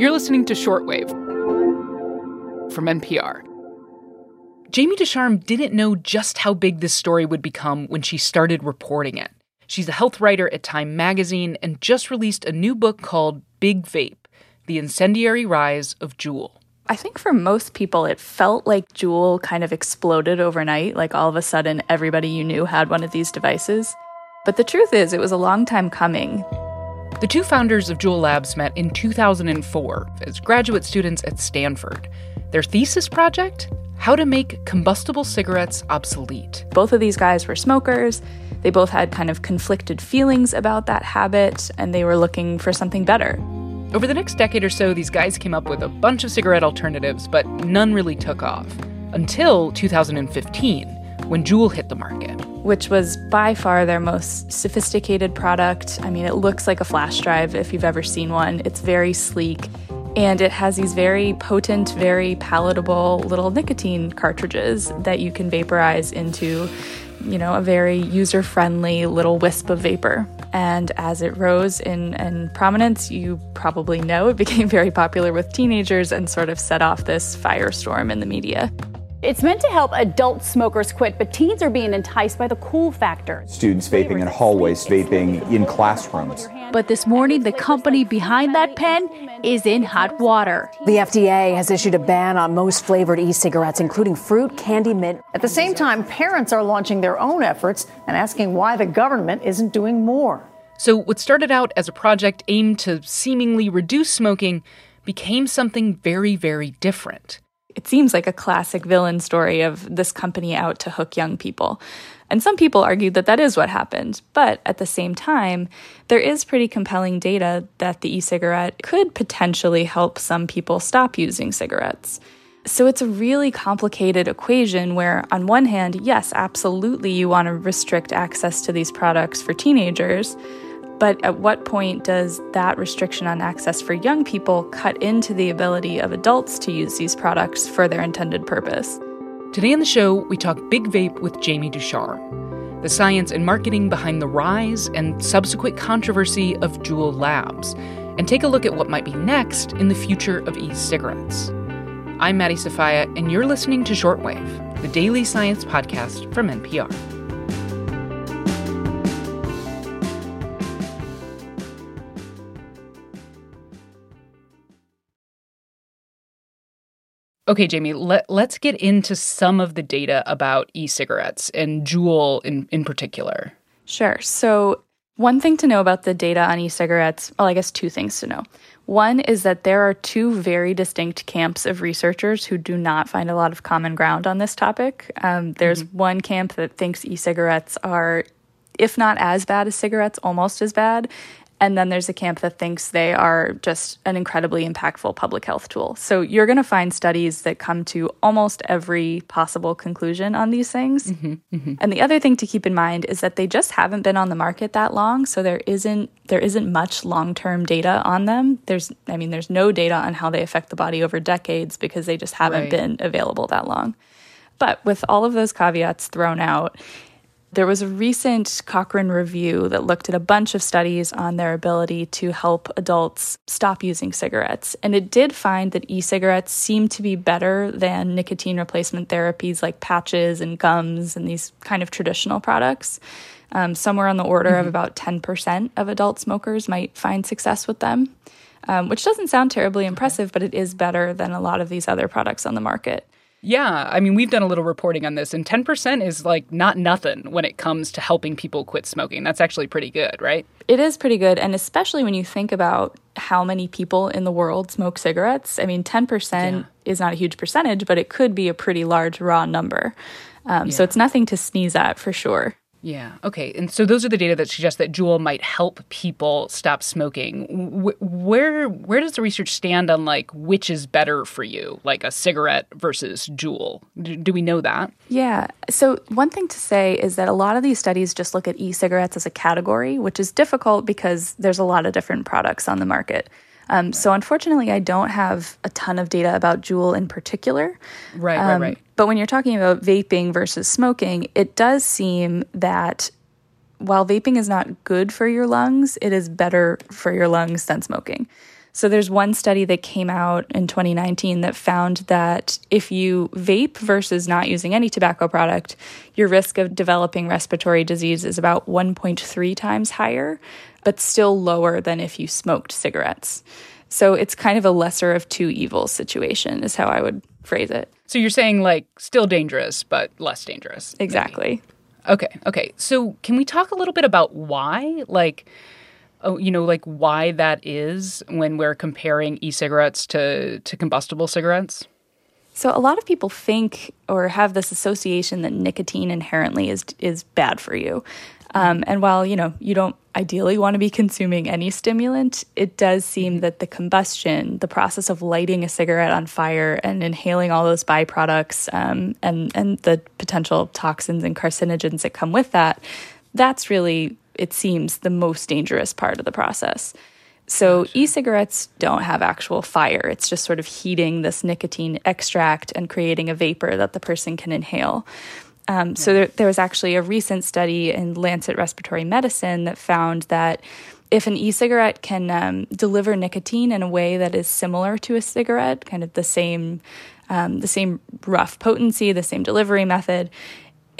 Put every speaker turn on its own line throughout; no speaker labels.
You're listening to Shortwave from NPR. Jamie Ducharme didn't know just how big this story would become when she started reporting it. She's a health writer at Time magazine and just released a new book called Big Vape The Incendiary Rise of Juul.
I think for most people, it felt like Juul kind of exploded overnight. Like all of a sudden, everybody you knew had one of these devices. But the truth is, it was a long time coming.
The two founders of Juul Labs met in 2004 as graduate students at Stanford. Their thesis project? How to make combustible cigarettes obsolete.
Both of these guys were smokers. They both had kind of conflicted feelings about that habit, and they were looking for something better.
Over the next decade or so, these guys came up with a bunch of cigarette alternatives, but none really took off. Until 2015, when Juul hit the market.
Which was by far their most sophisticated product. I mean, it looks like a flash drive if you've ever seen one. It's very sleek, and it has these very potent, very palatable little nicotine cartridges that you can vaporize into you know, a very user friendly little wisp of vapor. And as it rose in, in prominence, you probably know it became very popular with teenagers and sort of set off this firestorm in the media.
It's meant to help adult smokers quit, but teens are being enticed by the cool factor.
Students vaping in hallways, vaping in classrooms.
But this morning, the company behind that pen is in hot water.
The FDA has issued a ban on most flavored e cigarettes, including fruit, candy, mint.
At the same time, parents are launching their own efforts and asking why the government isn't doing more.
So, what started out as a project aimed to seemingly reduce smoking became something very, very different
it seems like a classic villain story of this company out to hook young people. And some people argue that that is what happened. But at the same time, there is pretty compelling data that the e cigarette could potentially help some people stop using cigarettes. So it's a really complicated equation where, on one hand, yes, absolutely, you want to restrict access to these products for teenagers. But at what point does that restriction on access for young people cut into the ability of adults to use these products for their intended purpose?
Today on the show, we talk Big Vape with Jamie Ducharme, the science and marketing behind the rise and subsequent controversy of Juul Labs, and take a look at what might be next in the future of e cigarettes. I'm Maddie Sofia, and you're listening to Shortwave, the daily science podcast from NPR. Okay, Jamie, let, let's get into some of the data about e cigarettes and Juul in, in particular.
Sure. So, one thing to know about the data on e cigarettes, well, I guess two things to know. One is that there are two very distinct camps of researchers who do not find a lot of common ground on this topic. Um, there's mm-hmm. one camp that thinks e cigarettes are, if not as bad as cigarettes, almost as bad. And then there's a camp that thinks they are just an incredibly impactful public health tool. So you're going to find studies that come to almost every possible conclusion on these things. Mm-hmm, mm-hmm. And the other thing to keep in mind is that they just haven't been on the market that long, so there isn't there isn't much long-term data on them. There's I mean there's no data on how they affect the body over decades because they just haven't right. been available that long. But with all of those caveats thrown out, there was a recent Cochrane review that looked at a bunch of studies on their ability to help adults stop using cigarettes. And it did find that e cigarettes seem to be better than nicotine replacement therapies like patches and gums and these kind of traditional products. Um, somewhere on the order mm-hmm. of about 10% of adult smokers might find success with them, um, which doesn't sound terribly impressive, but it is better than a lot of these other products on the market.
Yeah, I mean, we've done a little reporting on this, and 10% is like not nothing when it comes to helping people quit smoking. That's actually pretty good, right?
It is pretty good, and especially when you think about how many people in the world smoke cigarettes. I mean, 10% yeah. is not a huge percentage, but it could be a pretty large raw number. Um, yeah. So it's nothing to sneeze at for sure.
Yeah. Okay. And so those are the data that suggest that Juul might help people stop smoking. Where where does the research stand on like which is better for you, like a cigarette versus Juul? Do we know that?
Yeah. So one thing to say is that a lot of these studies just look at e-cigarettes as a category, which is difficult because there's a lot of different products on the market. Um, so unfortunately, I don't have a ton of data about Juul in particular.
Right, um, right, right.
But when you're talking about vaping versus smoking, it does seem that while vaping is not good for your lungs, it is better for your lungs than smoking. So there's one study that came out in 2019 that found that if you vape versus not using any tobacco product, your risk of developing respiratory disease is about 1.3 times higher, but still lower than if you smoked cigarettes. So it's kind of a lesser of two evils situation, is how I would phrase it.
So you're saying like still dangerous, but less dangerous. maybe.
Exactly.
Okay. Okay. So can we talk a little bit about why? Like, oh, you know, like why that is when we're comparing e-cigarettes to to combustible cigarettes?
So a lot of people think or have this association that nicotine inherently is is bad for you. Um, and while you know you don't ideally want to be consuming any stimulant, it does seem that the combustion, the process of lighting a cigarette on fire and inhaling all those byproducts um, and and the potential toxins and carcinogens that come with that, that's really it seems the most dangerous part of the process. So e-cigarettes don't have actual fire. It's just sort of heating this nicotine extract and creating a vapor that the person can inhale. Um, so there, there was actually a recent study in Lancet Respiratory Medicine that found that if an e-cigarette can um, deliver nicotine in a way that is similar to a cigarette, kind of the same, um, the same rough potency, the same delivery method,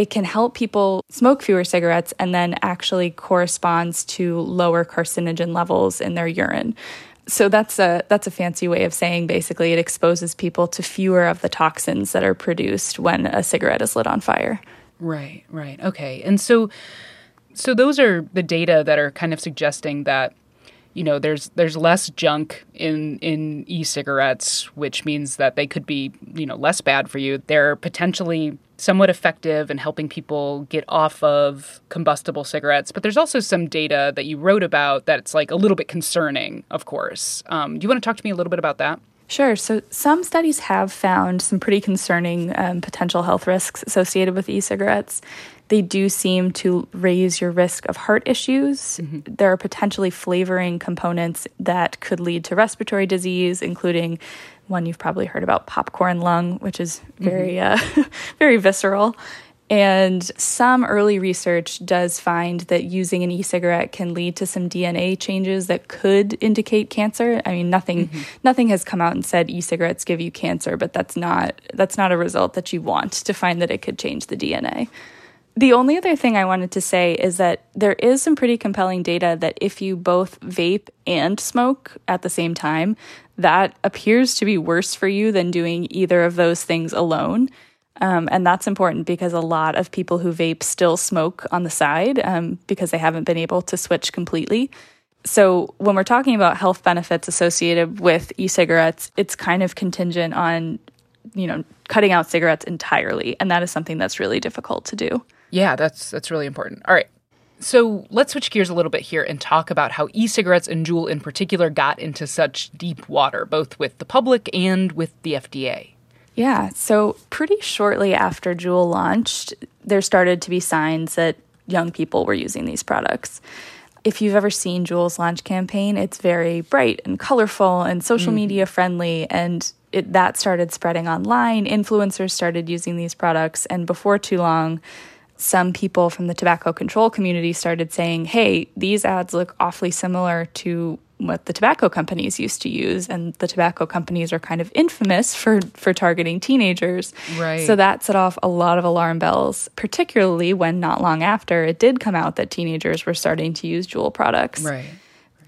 it can help people smoke fewer cigarettes and then actually corresponds to lower carcinogen levels in their urine. So that's a that's a fancy way of saying basically it exposes people to fewer of the toxins that are produced when a cigarette is lit on fire.
Right. Right. Okay. And so, so those are the data that are kind of suggesting that you know there's there's less junk in in e-cigarettes which means that they could be you know less bad for you they're potentially somewhat effective in helping people get off of combustible cigarettes but there's also some data that you wrote about that's like a little bit concerning of course. Um, do you want to talk to me a little bit about that
Sure. So some studies have found some pretty concerning um, potential health risks associated with e cigarettes. They do seem to raise your risk of heart issues. There are potentially flavoring components that could lead to respiratory disease, including one you've probably heard about popcorn lung, which is very, uh, very visceral. And some early research does find that using an e-cigarette can lead to some DNA changes that could indicate cancer. I mean, nothing mm-hmm. nothing has come out and said e-cigarettes give you cancer, but that's not that's not a result that you want to find that it could change the DNA. The only other thing I wanted to say is that there is some pretty compelling data that if you both vape and smoke at the same time, that appears to be worse for you than doing either of those things alone. Um, and that's important because a lot of people who vape still smoke on the side um, because they haven't been able to switch completely. So, when we're talking about health benefits associated with e cigarettes, it's kind of contingent on, you know, cutting out cigarettes entirely. And that is something that's really difficult to do.
Yeah, that's that's really important. All right. So let's switch gears a little bit here and talk about how e-cigarettes and Juul in particular got into such deep water, both with the public and with the FDA.
Yeah. So, pretty shortly after Juul launched, there started to be signs that young people were using these products. If you've ever seen Juul's launch campaign, it's very bright and colorful and social mm. media friendly. And it, that started spreading online. Influencers started using these products. And before too long, some people from the tobacco control community started saying, hey, these ads look awfully similar to what the tobacco companies used to use. And the tobacco companies are kind of infamous for, for targeting teenagers.
Right.
So that set off a lot of alarm bells, particularly when not long after it did come out that teenagers were starting to use Juul products
Right.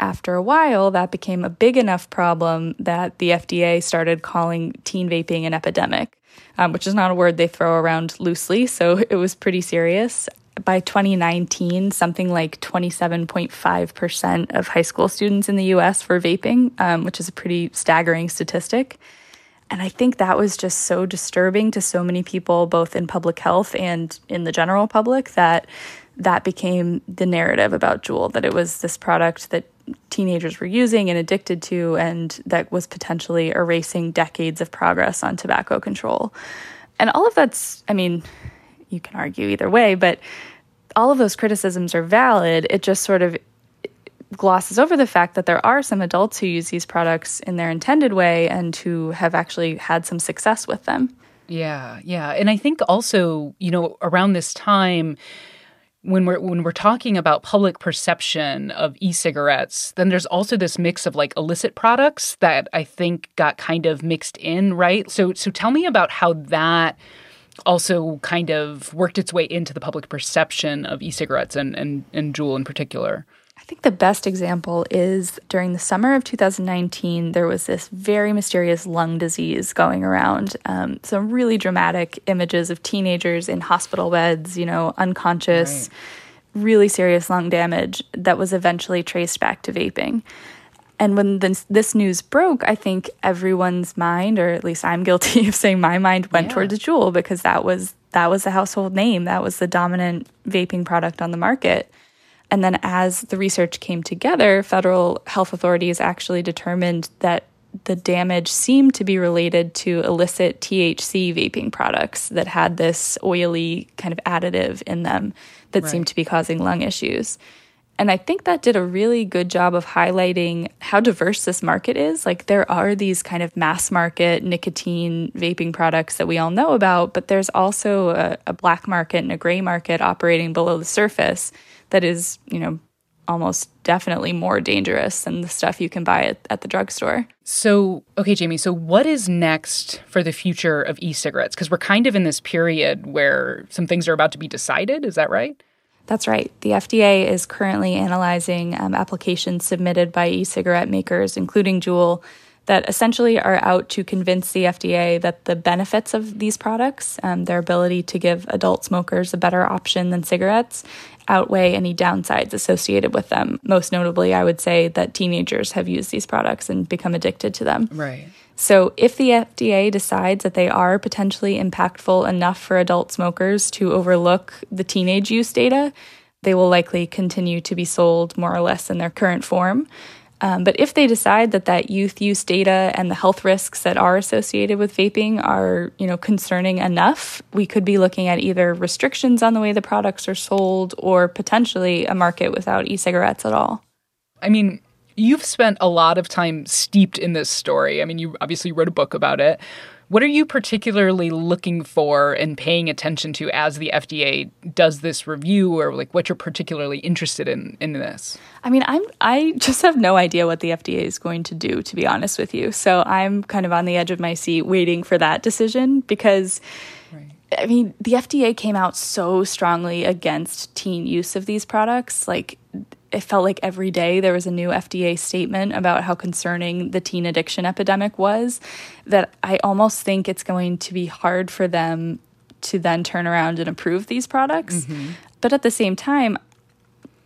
after a while, that became a big enough problem that the FDA started calling teen vaping an epidemic, um, which is not a word they throw around loosely. So it was pretty serious. By 2019, something like 27.5% of high school students in the US were vaping, um, which is a pretty staggering statistic. And I think that was just so disturbing to so many people, both in public health and in the general public, that that became the narrative about Juul, that it was this product that teenagers were using and addicted to, and that was potentially erasing decades of progress on tobacco control. And all of that's, I mean, you can argue either way, but all of those criticisms are valid. It just sort of glosses over the fact that there are some adults who use these products in their intended way and who have actually had some success with them.
Yeah, yeah. And I think also, you know, around this time, when we're when we're talking about public perception of e-cigarettes, then there's also this mix of like illicit products that I think got kind of mixed in, right? So so tell me about how that also kind of worked its way into the public perception of e-cigarettes and and, and Juul in particular.
I think the best example is during the summer of 2019, there was this very mysterious lung disease going around. Um, some really dramatic images of teenagers in hospital beds, you know, unconscious, right. really serious lung damage that was eventually traced back to vaping. And when this, this, news broke, I think everyone's mind, or at least I'm guilty of saying my mind, went yeah. towards Juul because that was that was the household name. That was the dominant vaping product on the market. And then as the research came together, federal health authorities actually determined that the damage seemed to be related to illicit THC vaping products that had this oily kind of additive in them that right. seemed to be causing lung issues. And I think that did a really good job of highlighting how diverse this market is. Like, there are these kind of mass market nicotine vaping products that we all know about, but there's also a, a black market and a gray market operating below the surface that is, you know, almost definitely more dangerous than the stuff you can buy at, at the drugstore.
So, okay, Jamie, so what is next for the future of e cigarettes? Because we're kind of in this period where some things are about to be decided. Is that right?
That's right. The FDA is currently analyzing um, applications submitted by e cigarette makers, including Juul, that essentially are out to convince the FDA that the benefits of these products, um, their ability to give adult smokers a better option than cigarettes, outweigh any downsides associated with them. Most notably, I would say that teenagers have used these products and become addicted to them.
Right.
So, if the FDA decides that they are potentially impactful enough for adult smokers to overlook the teenage use data, they will likely continue to be sold more or less in their current form. Um, but if they decide that that youth use data and the health risks that are associated with vaping are, you know, concerning enough, we could be looking at either restrictions on the way the products are sold or potentially a market without e-cigarettes at all.
I mean, you've spent a lot of time steeped in this story. I mean, you obviously wrote a book about it. What are you particularly looking for and paying attention to as the FDA does this review, or like what you're particularly interested in in this?
I mean, I'm I just have no idea what the FDA is going to do, to be honest with you. So I'm kind of on the edge of my seat, waiting for that decision because. I mean, the FDA came out so strongly against teen use of these products. Like, it felt like every day there was a new FDA statement about how concerning the teen addiction epidemic was that I almost think it's going to be hard for them to then turn around and approve these products. Mm-hmm. But at the same time,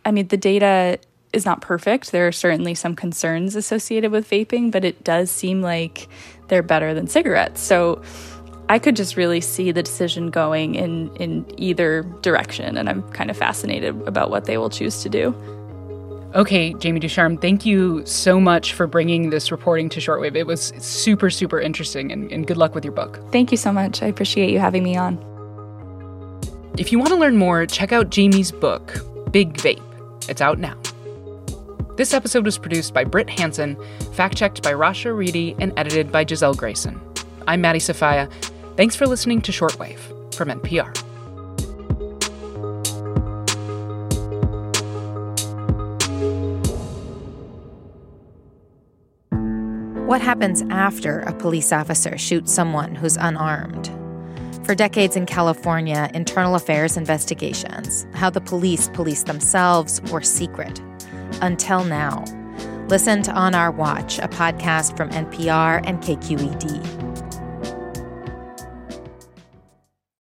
I mean, the data is not perfect. There are certainly some concerns associated with vaping, but it does seem like they're better than cigarettes. So I could just really see the decision going in in either direction and I'm kind of fascinated about what they will choose to do.
Okay, Jamie Ducharme, thank you so much for bringing this reporting to Shortwave. It was super, super interesting, and, and good luck with your book.
Thank you so much. I appreciate you having me on.
If you want to learn more, check out Jamie's book, Big Vape. It's out now. This episode was produced by Brit Hanson, fact checked by Rasha Aridi, and edited by Gisele Grayson. I'm Maddie Sofia. Thanks for listening to Shortwave from NPR.
What happens after a police officer shoots someone who's unarmed? For decades in California, internal affairs investigations, how the police police themselves, were secret. Until now. Listen to On Our Watch, a podcast from NPR and KQED.